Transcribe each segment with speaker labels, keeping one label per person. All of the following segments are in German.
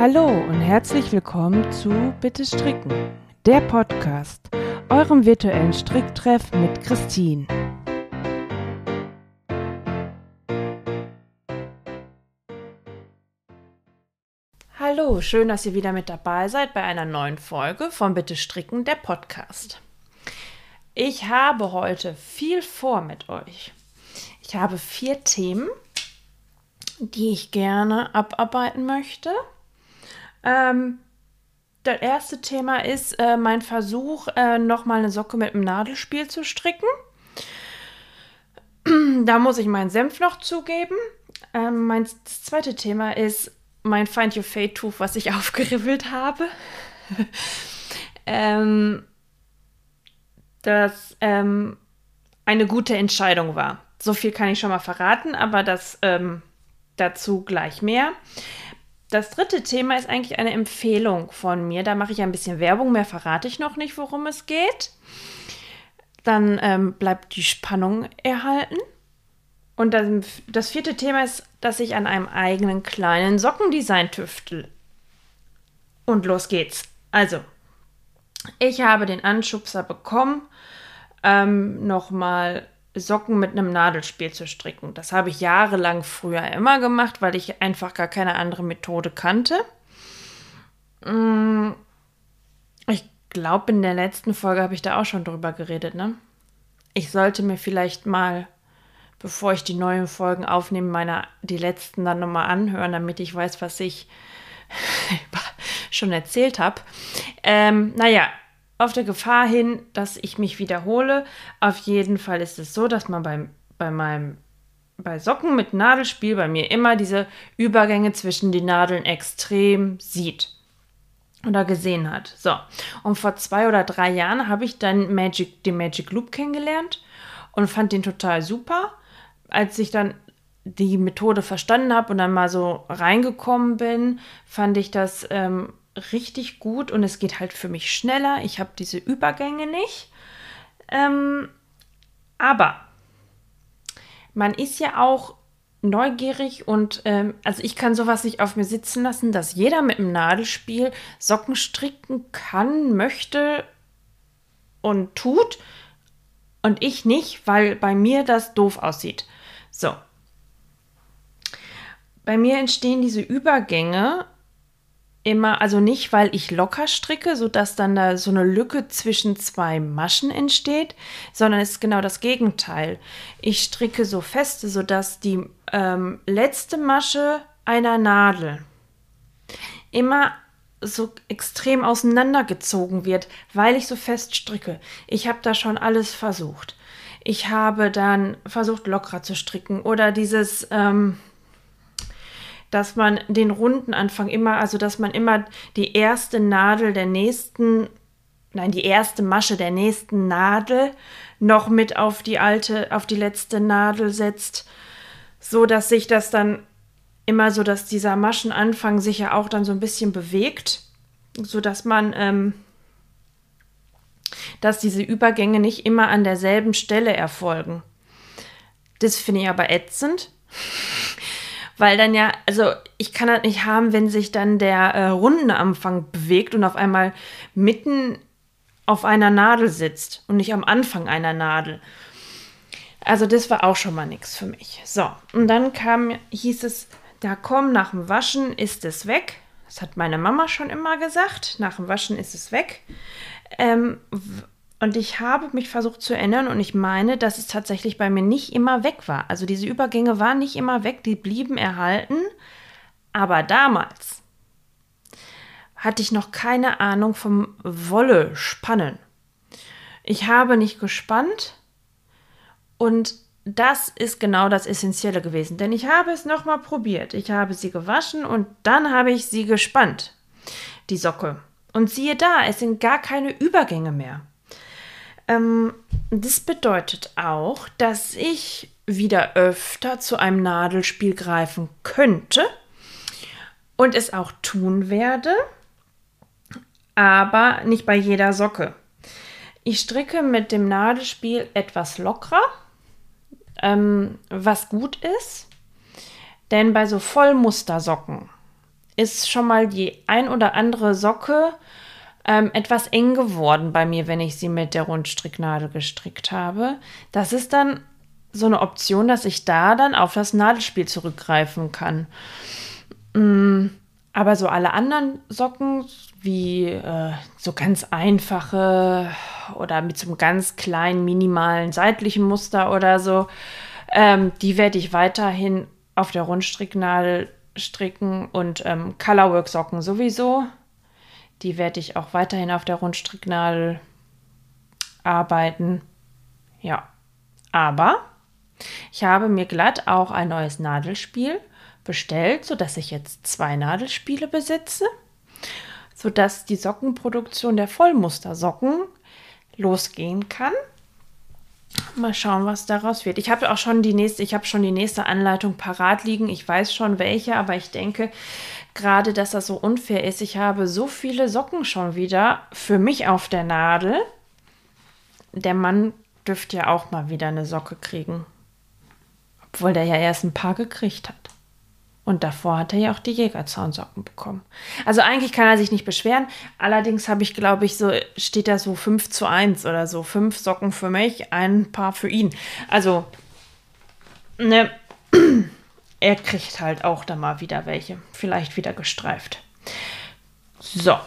Speaker 1: Hallo und herzlich willkommen zu Bitte Stricken, der Podcast, eurem virtuellen Stricktreff mit Christine. Hallo, schön, dass ihr wieder mit dabei seid bei einer neuen Folge von Bitte Stricken, der Podcast. Ich habe heute viel vor mit euch. Ich habe vier Themen, die ich gerne abarbeiten möchte. Ähm, das erste Thema ist äh, mein Versuch, äh, nochmal eine Socke mit einem Nadelspiel zu stricken. da muss ich meinen Senf noch zugeben. Ähm, mein das zweite Thema ist mein Find Your Fate Tuch, was ich aufgeribbelt habe. ähm, das ähm, eine gute Entscheidung war. So viel kann ich schon mal verraten, aber das ähm, dazu gleich mehr. Das dritte Thema ist eigentlich eine Empfehlung von mir. Da mache ich ein bisschen Werbung, mehr verrate ich noch nicht, worum es geht. Dann ähm, bleibt die Spannung erhalten. Und dann, das vierte Thema ist, dass ich an einem eigenen kleinen Sockendesign tüftel. Und los geht's. Also, ich habe den Anschubser bekommen, ähm, nochmal Socken mit einem Nadelspiel zu stricken. Das habe ich jahrelang früher immer gemacht, weil ich einfach gar keine andere Methode kannte. Mm, ich glaube, in der letzten Folge habe ich da auch schon drüber geredet, ne? Ich sollte mir vielleicht mal, bevor ich die neuen Folgen aufnehme, meine, die letzten dann nochmal anhören, damit ich weiß, was ich schon erzählt habe. Ähm, naja, auf der Gefahr hin, dass ich mich wiederhole. Auf jeden Fall ist es so, dass man beim, bei meinem bei Socken mit Nadelspiel bei mir immer diese Übergänge zwischen den Nadeln extrem sieht oder gesehen hat. So, und vor zwei oder drei Jahren habe ich dann Magic, den Magic Loop kennengelernt und fand den total super. Als ich dann die Methode verstanden habe und dann mal so reingekommen bin, fand ich das ähm, richtig gut und es geht halt für mich schneller. Ich habe diese Übergänge nicht. Ähm, aber man ist ja auch neugierig und ähm, also ich kann sowas nicht auf mir sitzen lassen, dass jeder mit dem Nadelspiel Socken stricken kann, möchte und tut und ich nicht, weil bei mir das doof aussieht. So. Bei mir entstehen diese Übergänge immer, also nicht, weil ich locker stricke, sodass dann da so eine Lücke zwischen zwei Maschen entsteht, sondern es ist genau das Gegenteil. Ich stricke so feste, sodass die ähm, letzte Masche einer Nadel immer so extrem auseinandergezogen wird, weil ich so fest stricke. Ich habe da schon alles versucht. Ich habe dann versucht, lockerer zu stricken oder dieses, ähm, dass man den runden Anfang immer, also dass man immer die erste Nadel der nächsten, nein, die erste Masche der nächsten Nadel noch mit auf die alte, auf die letzte Nadel setzt, so dass sich das dann immer so, dass dieser Maschenanfang sich ja auch dann so ein bisschen bewegt, so dass man, ähm, dass diese Übergänge nicht immer an derselben Stelle erfolgen. Das finde ich aber ätzend. Weil dann ja, also ich kann das nicht haben, wenn sich dann der äh, Rundenanfang bewegt und auf einmal mitten auf einer Nadel sitzt und nicht am Anfang einer Nadel. Also das war auch schon mal nichts für mich. So, und dann kam, hieß es, da komm, nach dem Waschen ist es weg. Das hat meine Mama schon immer gesagt. Nach dem Waschen ist es weg. Ähm, und ich habe mich versucht zu erinnern und ich meine, dass es tatsächlich bei mir nicht immer weg war. Also diese Übergänge waren nicht immer weg, die blieben erhalten. Aber damals hatte ich noch keine Ahnung vom Wolle spannen. Ich habe nicht gespannt und das ist genau das Essentielle gewesen, denn ich habe es nochmal probiert. Ich habe sie gewaschen und dann habe ich sie gespannt, die Socke. Und siehe da, es sind gar keine Übergänge mehr. Ähm, das bedeutet auch, dass ich wieder öfter zu einem Nadelspiel greifen könnte und es auch tun werde, aber nicht bei jeder Socke. Ich stricke mit dem Nadelspiel etwas lockerer, ähm, was gut ist, denn bei so Vollmustersocken ist schon mal die ein oder andere Socke ähm, etwas eng geworden bei mir, wenn ich sie mit der Rundstricknadel gestrickt habe. Das ist dann so eine Option, dass ich da dann auf das Nadelspiel zurückgreifen kann. Mm, aber so alle anderen Socken, wie äh, so ganz einfache oder mit so einem ganz kleinen, minimalen seitlichen Muster oder so, ähm, die werde ich weiterhin auf der Rundstricknadel stricken und ähm, Colorwork-Socken sowieso. Die werde ich auch weiterhin auf der Rundstricknadel arbeiten. Ja, aber ich habe mir glatt auch ein neues Nadelspiel bestellt, sodass ich jetzt zwei Nadelspiele besitze, sodass die Sockenproduktion der Vollmustersocken losgehen kann. Mal schauen, was daraus wird. Ich habe auch schon die nächste, ich habe schon die nächste Anleitung parat liegen. Ich weiß schon welche, aber ich denke gerade, dass das so unfair ist. Ich habe so viele Socken schon wieder für mich auf der Nadel. Der Mann dürfte ja auch mal wieder eine Socke kriegen. Obwohl der ja erst ein paar gekriegt hat. Und davor hat er ja auch die Jägerzaunsocken bekommen. Also eigentlich kann er sich nicht beschweren. Allerdings habe ich, glaube ich, so steht da so 5 zu 1 oder so. Fünf Socken für mich, ein paar für ihn. Also, ne, er kriegt halt auch da mal wieder welche. Vielleicht wieder gestreift. So.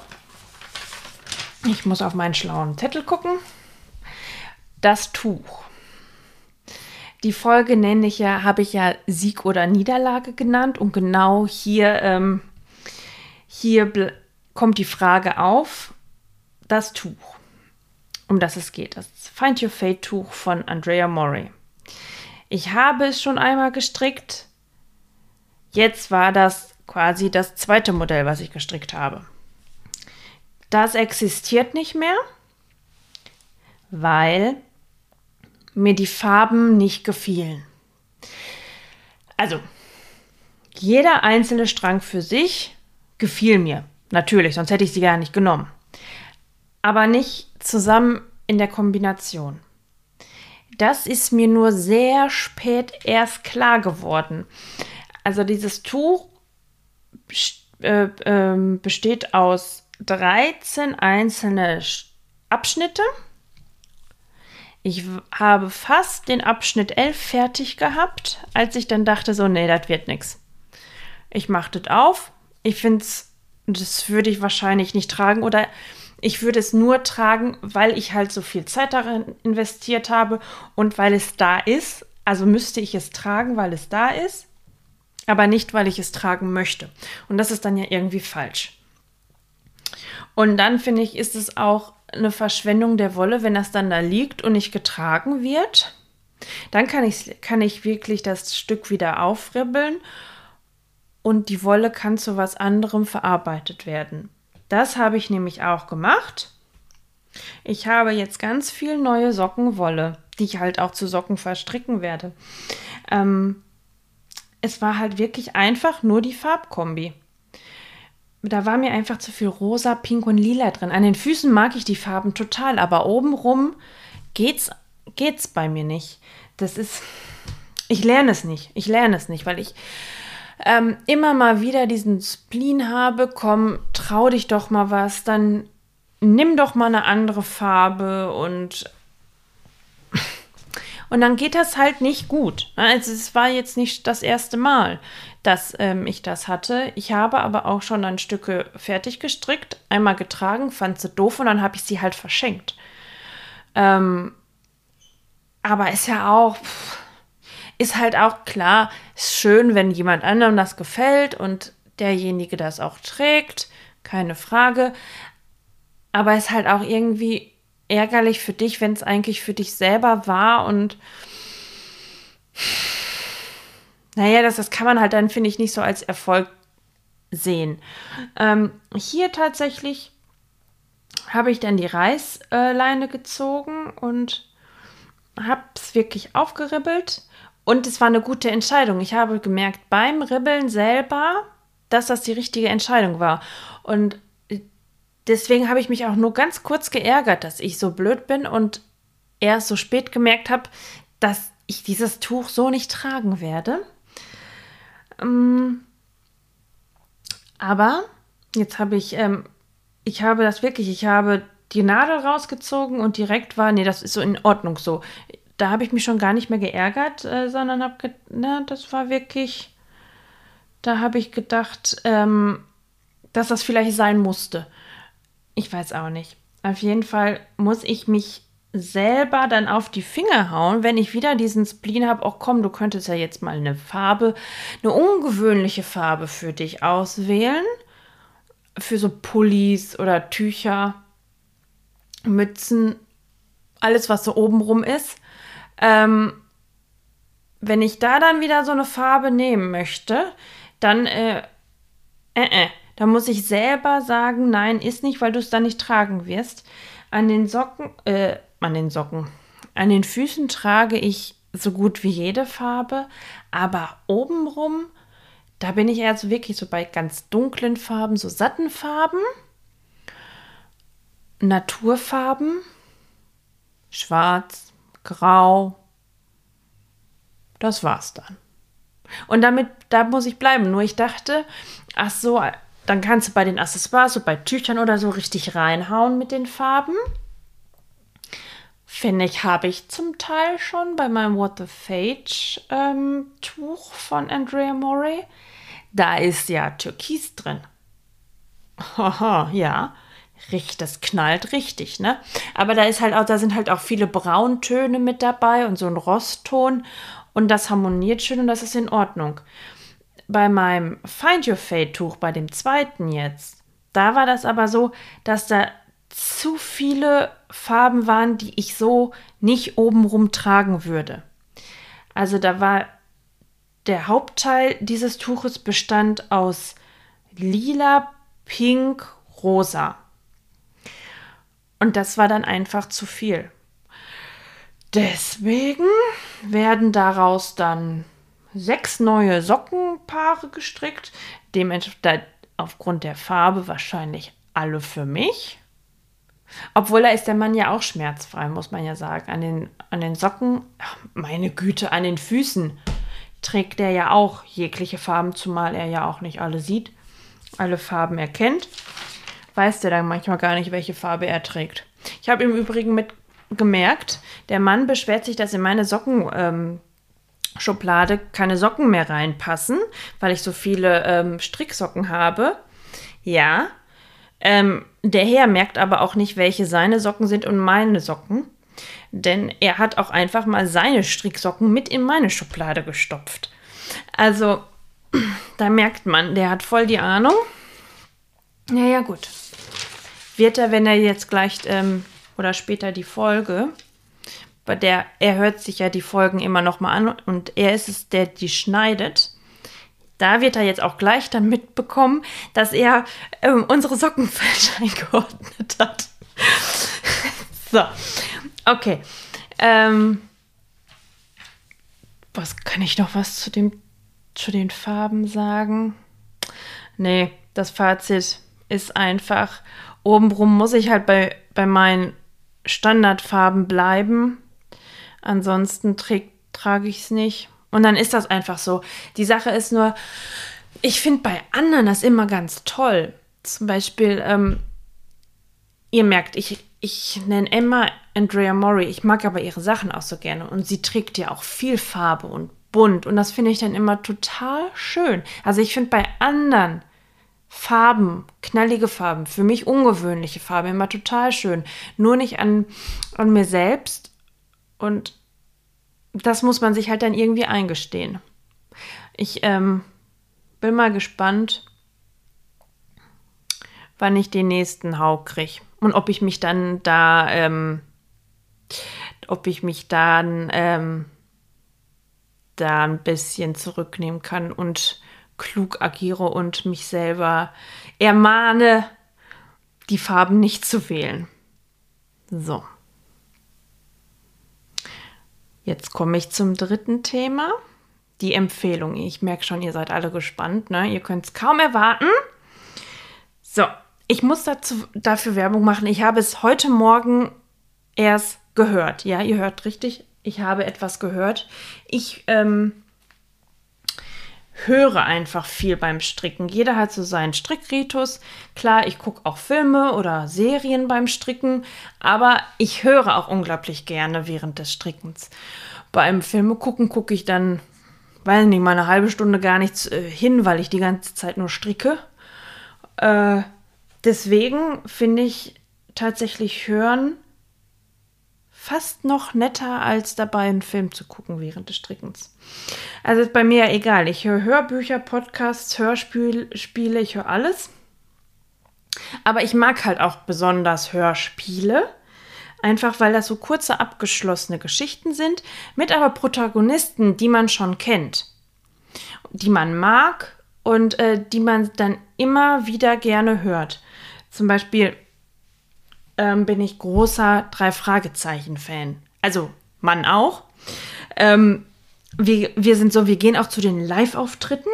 Speaker 1: Ich muss auf meinen schlauen Zettel gucken. Das Tuch. Die Folge nenne ich ja, habe ich ja Sieg oder Niederlage genannt und genau hier, ähm, hier kommt die Frage auf, das Tuch, um das es geht, das Find Your Fate Tuch von Andrea Mori. Ich habe es schon einmal gestrickt. Jetzt war das quasi das zweite Modell, was ich gestrickt habe. Das existiert nicht mehr, weil mir die Farben nicht gefielen. Also, jeder einzelne Strang für sich gefiel mir. Natürlich, sonst hätte ich sie gar nicht genommen. Aber nicht zusammen in der Kombination. Das ist mir nur sehr spät erst klar geworden. Also dieses Tuch äh, äh, besteht aus 13 einzelne Abschnitte ich habe fast den Abschnitt 11 fertig gehabt, als ich dann dachte, so, nee, das wird nichts. Ich mache das auf. Ich finde es, das würde ich wahrscheinlich nicht tragen oder ich würde es nur tragen, weil ich halt so viel Zeit darin investiert habe und weil es da ist. Also müsste ich es tragen, weil es da ist, aber nicht, weil ich es tragen möchte. Und das ist dann ja irgendwie falsch. Und dann finde ich, ist es auch eine Verschwendung der Wolle, wenn das dann da liegt und nicht getragen wird. Dann kann ich, kann ich wirklich das Stück wieder aufribbeln und die Wolle kann zu was anderem verarbeitet werden. Das habe ich nämlich auch gemacht. Ich habe jetzt ganz viel neue Sockenwolle, die ich halt auch zu Socken verstricken werde. Ähm, es war halt wirklich einfach nur die Farbkombi da war mir einfach zu viel rosa, pink und lila drin. An den Füßen mag ich die Farben total, aber obenrum geht's, geht's bei mir nicht. Das ist, ich lerne es nicht. Ich lerne es nicht, weil ich ähm, immer mal wieder diesen Spleen habe. Komm, trau dich doch mal was, dann nimm doch mal eine andere Farbe und und dann geht das halt nicht gut. Also es war jetzt nicht das erste Mal dass ähm, ich das hatte. Ich habe aber auch schon dann Stücke fertig gestrickt, einmal getragen, fand sie doof und dann habe ich sie halt verschenkt. Ähm, aber ist ja auch, ist halt auch klar, ist schön, wenn jemand anderem das gefällt und derjenige das auch trägt, keine Frage. Aber ist halt auch irgendwie ärgerlich für dich, wenn es eigentlich für dich selber war und naja, das, das kann man halt dann, finde ich, nicht so als Erfolg sehen. Ähm, hier tatsächlich habe ich dann die Reißleine gezogen und habe es wirklich aufgeribbelt. Und es war eine gute Entscheidung. Ich habe gemerkt beim Ribbeln selber, dass das die richtige Entscheidung war. Und deswegen habe ich mich auch nur ganz kurz geärgert, dass ich so blöd bin und erst so spät gemerkt habe, dass ich dieses Tuch so nicht tragen werde. Ähm, Aber jetzt habe ich, ähm, ich habe das wirklich, ich habe die Nadel rausgezogen und direkt war, nee, das ist so in Ordnung so. Da habe ich mich schon gar nicht mehr geärgert, äh, sondern habe, ne, das war wirklich, da habe ich gedacht, ähm, dass das vielleicht sein musste. Ich weiß auch nicht. Auf jeden Fall muss ich mich selber dann auf die Finger hauen, wenn ich wieder diesen Spleen habe, auch komm, du könntest ja jetzt mal eine Farbe, eine ungewöhnliche Farbe für dich auswählen. Für so Pullis oder Tücher, Mützen, alles, was so obenrum ist. Ähm, wenn ich da dann wieder so eine Farbe nehmen möchte, dann, äh, äh, äh, dann muss ich selber sagen, nein, ist nicht, weil du es dann nicht tragen wirst. An den Socken, äh, an den Socken. An den Füßen trage ich so gut wie jede Farbe, aber obenrum, da bin ich erst wirklich so bei ganz dunklen Farben, so satten Farben, Naturfarben, schwarz, grau. Das war's dann. Und damit, da muss ich bleiben. Nur ich dachte, ach so, dann kannst du bei den Accessoires, so bei Tüchern oder so, richtig reinhauen mit den Farben. Finde ich, habe ich zum Teil schon bei meinem What the Fage ähm, Tuch von Andrea Morey. Da ist ja Türkis drin. Haha, ja. Das knallt richtig, ne? Aber da ist halt auch, da sind halt auch viele Brauntöne mit dabei und so ein Rostton und das harmoniert schön und das ist in Ordnung. Bei meinem Find Your Fade Tuch, bei dem zweiten jetzt, da war das aber so, dass da zu viele Farben waren, die ich so nicht obenrum tragen würde. Also da war der Hauptteil dieses Tuches bestand aus lila, pink, rosa. Und das war dann einfach zu viel. Deswegen werden daraus dann sechs neue Sockenpaare gestrickt. Dementsprechend aufgrund der Farbe wahrscheinlich alle für mich. Obwohl da ist der Mann ja auch schmerzfrei, muss man ja sagen. An den, an den Socken, meine Güte, an den Füßen trägt er ja auch jegliche Farben, zumal er ja auch nicht alle sieht, alle Farben erkennt. Weiß der dann manchmal gar nicht, welche Farbe er trägt. Ich habe im Übrigen mit gemerkt, der Mann beschwert sich, dass in meine Sockenschublade ähm, keine Socken mehr reinpassen, weil ich so viele ähm, Stricksocken habe. Ja, ähm, der Herr merkt aber auch nicht, welche seine Socken sind und meine Socken. Denn er hat auch einfach mal seine Stricksocken mit in meine Schublade gestopft. Also, da merkt man, der hat voll die Ahnung. Naja, gut. Wird er, wenn er jetzt gleich ähm, oder später die Folge, bei der er hört sich ja die Folgen immer noch mal an und er ist es, der die schneidet da wird er jetzt auch gleich dann mitbekommen, dass er ähm, unsere Socken falsch eingeordnet hat. so, okay. Ähm, was kann ich noch was zu dem zu den Farben sagen? Nee, das Fazit ist einfach, obenrum muss ich halt bei, bei meinen Standardfarben bleiben. Ansonsten trage ich es nicht. Und dann ist das einfach so. Die Sache ist nur, ich finde bei anderen das immer ganz toll. Zum Beispiel, ähm, ihr merkt, ich, ich nenne Emma Andrea Mori. Ich mag aber ihre Sachen auch so gerne. Und sie trägt ja auch viel Farbe und bunt. Und das finde ich dann immer total schön. Also ich finde bei anderen Farben, knallige Farben, für mich ungewöhnliche Farben immer total schön. Nur nicht an, an mir selbst. Und das muss man sich halt dann irgendwie eingestehen. Ich ähm, bin mal gespannt, wann ich den nächsten Hau kriege und ob ich mich dann da, ähm, ob ich mich dann ähm, da ein bisschen zurücknehmen kann und klug agiere und mich selber ermahne, die Farben nicht zu wählen. So. Jetzt komme ich zum dritten Thema. Die Empfehlung. Ich merke schon, ihr seid alle gespannt. Ne? Ihr könnt es kaum erwarten. So, ich muss dazu, dafür Werbung machen. Ich habe es heute Morgen erst gehört. Ja, ihr hört richtig. Ich habe etwas gehört. Ich ähm, höre einfach viel beim Stricken. Jeder hat so seinen Strickritus. Klar, ich gucke auch Filme oder Serien beim Stricken, aber ich höre auch unglaublich gerne während des Strickens. Beim Filme gucken gucke ich dann, weiß nicht, mal eine halbe Stunde gar nichts äh, hin, weil ich die ganze Zeit nur stricke. Äh, deswegen finde ich tatsächlich Hören fast noch netter, als dabei einen Film zu gucken während des Strickens. Also ist bei mir ja egal. Ich höre Hörbücher, Podcasts, Hörspiele, ich höre alles. Aber ich mag halt auch besonders Hörspiele. Einfach weil das so kurze, abgeschlossene Geschichten sind, mit aber Protagonisten, die man schon kennt, die man mag und äh, die man dann immer wieder gerne hört. Zum Beispiel ähm, bin ich großer Drei-Fragezeichen-Fan. Also Mann auch. Ähm, wir, wir sind so, wir gehen auch zu den Live-Auftritten.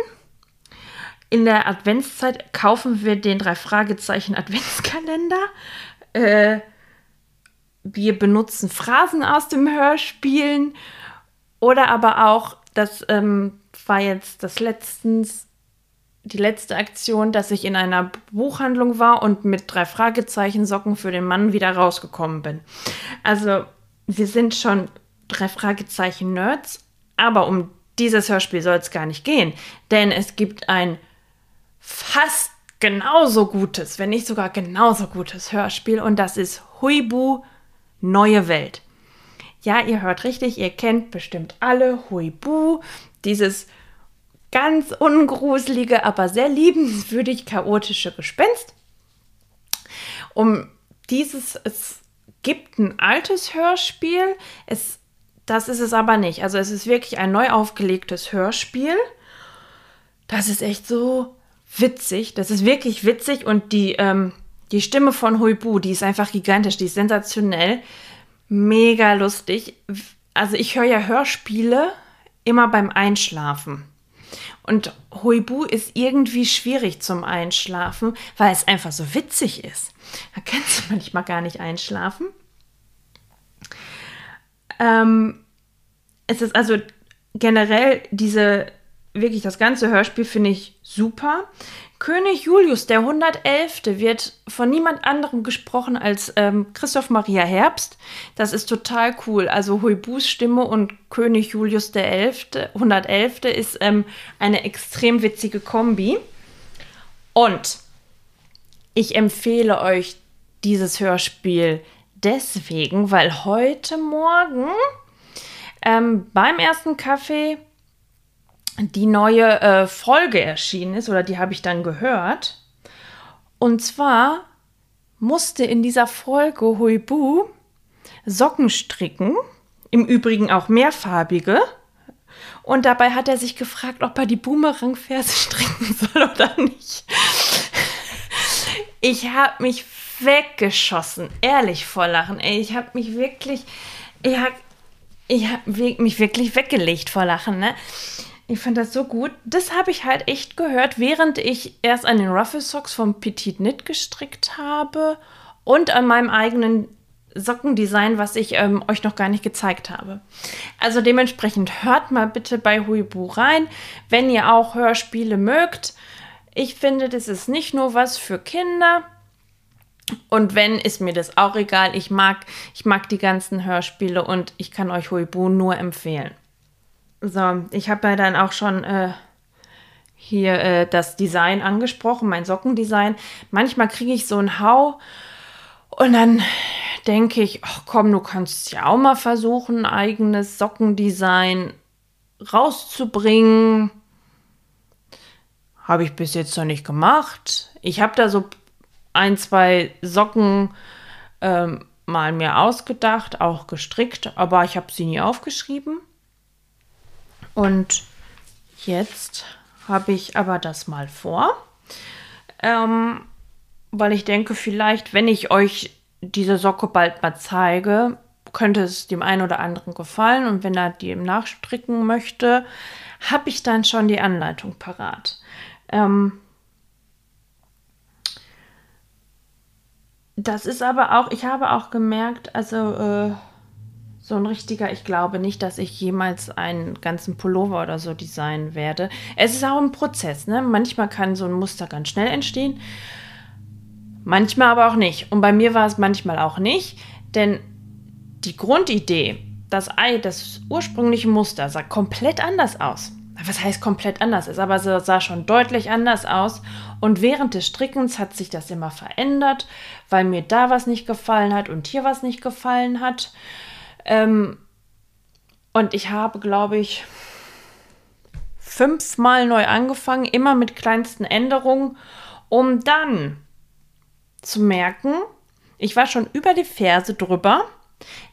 Speaker 1: In der Adventszeit kaufen wir den Drei-Fragezeichen-Adventskalender. Äh, wir benutzen Phrasen aus dem Hörspielen. Oder aber auch, das ähm, war jetzt das letztens, die letzte Aktion, dass ich in einer Buchhandlung war und mit drei Fragezeichen Socken für den Mann wieder rausgekommen bin. Also wir sind schon drei Fragezeichen Nerds, aber um dieses Hörspiel soll es gar nicht gehen, denn es gibt ein fast genauso gutes, wenn nicht sogar genauso gutes Hörspiel und das ist Huibu Neue Welt. Ja, ihr hört richtig, ihr kennt bestimmt alle Huibu, dieses ganz ungruselige, aber sehr liebenswürdig chaotische Gespenst. Um dieses, es gibt ein altes Hörspiel, es, das ist es aber nicht. Also es ist wirklich ein neu aufgelegtes Hörspiel. Das ist echt so witzig, das ist wirklich witzig und die, ähm, die Stimme von Huibu, die ist einfach gigantisch, die ist sensationell, mega lustig. Also ich höre ja Hörspiele immer beim Einschlafen. Und Huibu ist irgendwie schwierig zum Einschlafen, weil es einfach so witzig ist. Da kannst du manchmal gar nicht einschlafen. Ähm, es ist also generell diese, wirklich das ganze Hörspiel finde ich super. König Julius, der 111. wird von niemand anderem gesprochen als ähm, Christoph Maria Herbst. Das ist total cool. Also Huibus Stimme und König Julius der 11., 111. ist ähm, eine extrem witzige Kombi. Und ich empfehle euch dieses Hörspiel deswegen, weil heute Morgen ähm, beim ersten Kaffee die neue äh, Folge erschienen ist, oder die habe ich dann gehört. Und zwar musste in dieser Folge Huibu Socken stricken, im Übrigen auch mehrfarbige. Und dabei hat er sich gefragt, ob er die Boomerang-Verse stricken soll oder nicht. Ich habe mich weggeschossen, ehrlich vor Lachen. Ey, ich habe mich wirklich, ich habe ich hab mich wirklich weggelegt vor Lachen. Ne? Ich fand das so gut. Das habe ich halt echt gehört, während ich erst an den Ruffle Socks vom Petit Knit gestrickt habe und an meinem eigenen Sockendesign, was ich ähm, euch noch gar nicht gezeigt habe. Also dementsprechend hört mal bitte bei Huibu rein, wenn ihr auch Hörspiele mögt. Ich finde, das ist nicht nur was für Kinder. Und wenn, ist mir das auch egal. Ich mag, ich mag die ganzen Hörspiele und ich kann euch Huibu nur empfehlen. So, ich habe ja dann auch schon äh, hier äh, das Design angesprochen, mein Sockendesign. Manchmal kriege ich so einen Hau und dann denke ich, ach komm, du kannst ja auch mal versuchen, eigenes Sockendesign rauszubringen. Habe ich bis jetzt noch nicht gemacht. Ich habe da so ein, zwei Socken ähm, mal mir ausgedacht, auch gestrickt, aber ich habe sie nie aufgeschrieben. Und jetzt habe ich aber das mal vor, ähm, weil ich denke, vielleicht, wenn ich euch diese Socke bald mal zeige, könnte es dem einen oder anderen gefallen. Und wenn er die Nachstricken möchte, habe ich dann schon die Anleitung parat. Ähm, das ist aber auch, ich habe auch gemerkt, also äh, so ein richtiger, ich glaube nicht, dass ich jemals einen ganzen Pullover oder so designen werde. Es ist auch ein Prozess, ne? Manchmal kann so ein Muster ganz schnell entstehen, manchmal aber auch nicht. Und bei mir war es manchmal auch nicht, denn die Grundidee, das Ei, das ursprüngliche Muster sah komplett anders aus. Was heißt komplett anders? Es aber sah schon deutlich anders aus. Und während des Strickens hat sich das immer verändert, weil mir da was nicht gefallen hat und hier was nicht gefallen hat. Ähm, und ich habe, glaube ich, fünfmal neu angefangen, immer mit kleinsten Änderungen, um dann zu merken, ich war schon über die Ferse drüber,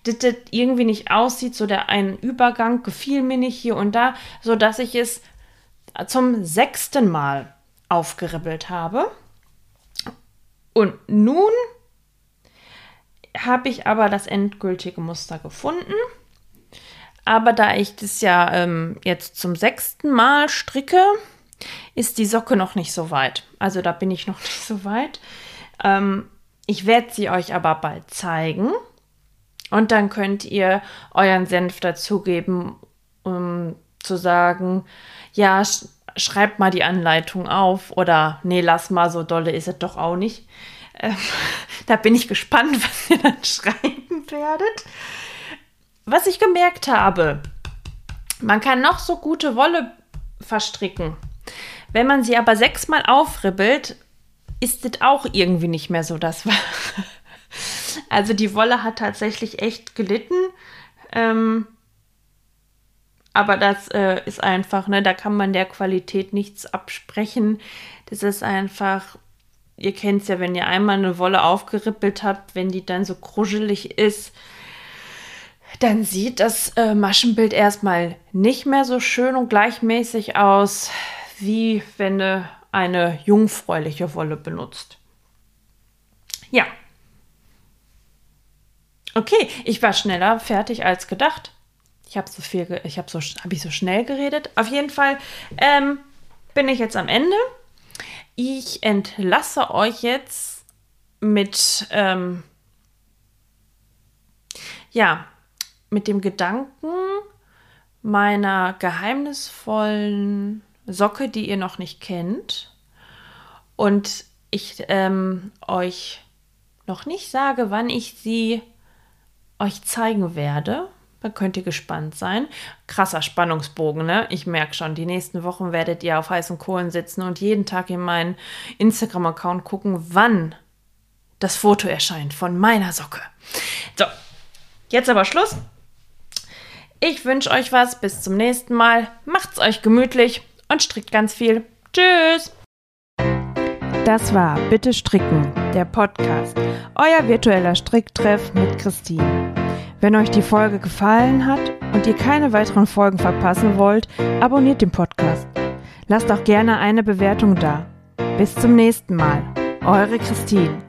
Speaker 1: dass das irgendwie nicht aussieht, so der ein Übergang gefiel mir nicht hier und da, so dass ich es zum sechsten Mal aufgeribbelt habe. Und nun habe ich aber das endgültige Muster gefunden. Aber da ich das ja ähm, jetzt zum sechsten Mal stricke, ist die Socke noch nicht so weit. Also da bin ich noch nicht so weit. Ähm, ich werde sie euch aber bald zeigen. Und dann könnt ihr euren Senf dazugeben, um zu sagen, ja, sch schreibt mal die Anleitung auf oder nee, lass mal, so dolle ist es doch auch nicht. Ähm, da bin ich gespannt, was ihr dann schreiben werdet. Was ich gemerkt habe, man kann noch so gute Wolle verstricken. Wenn man sie aber sechsmal aufribbelt, ist das auch irgendwie nicht mehr so das Wahre. Also die Wolle hat tatsächlich echt gelitten. Ähm, aber das äh, ist einfach, ne, da kann man der Qualität nichts absprechen. Das ist einfach ihr kennt es ja, wenn ihr einmal eine Wolle aufgerippelt habt, wenn die dann so kruschelig ist, dann sieht das äh, Maschenbild erstmal nicht mehr so schön und gleichmäßig aus, wie wenn du eine jungfräuliche Wolle benutzt. Ja. Okay, ich war schneller fertig als gedacht. Ich habe so viel, ich habe so, habe ich so schnell geredet. Auf jeden Fall ähm, bin ich jetzt am Ende. Ich entlasse euch jetzt mit, ähm, ja, mit dem Gedanken meiner geheimnisvollen Socke, die ihr noch nicht kennt. Und ich ähm, euch noch nicht sage, wann ich sie euch zeigen werde. Da könnt ihr gespannt sein. Krasser Spannungsbogen, ne? Ich merke schon, die nächsten Wochen werdet ihr auf heißen Kohlen sitzen und jeden Tag in meinen Instagram-Account gucken, wann das Foto erscheint von meiner Socke. So, jetzt aber Schluss. Ich wünsche euch was. Bis zum nächsten Mal. Macht's euch gemütlich und strickt ganz viel. Tschüss.
Speaker 2: Das war Bitte Stricken, der Podcast. Euer virtueller Stricktreff mit Christine. Wenn euch die Folge gefallen hat und ihr keine weiteren Folgen verpassen wollt, abonniert den Podcast. Lasst auch gerne eine Bewertung da. Bis zum nächsten Mal. Eure Christine.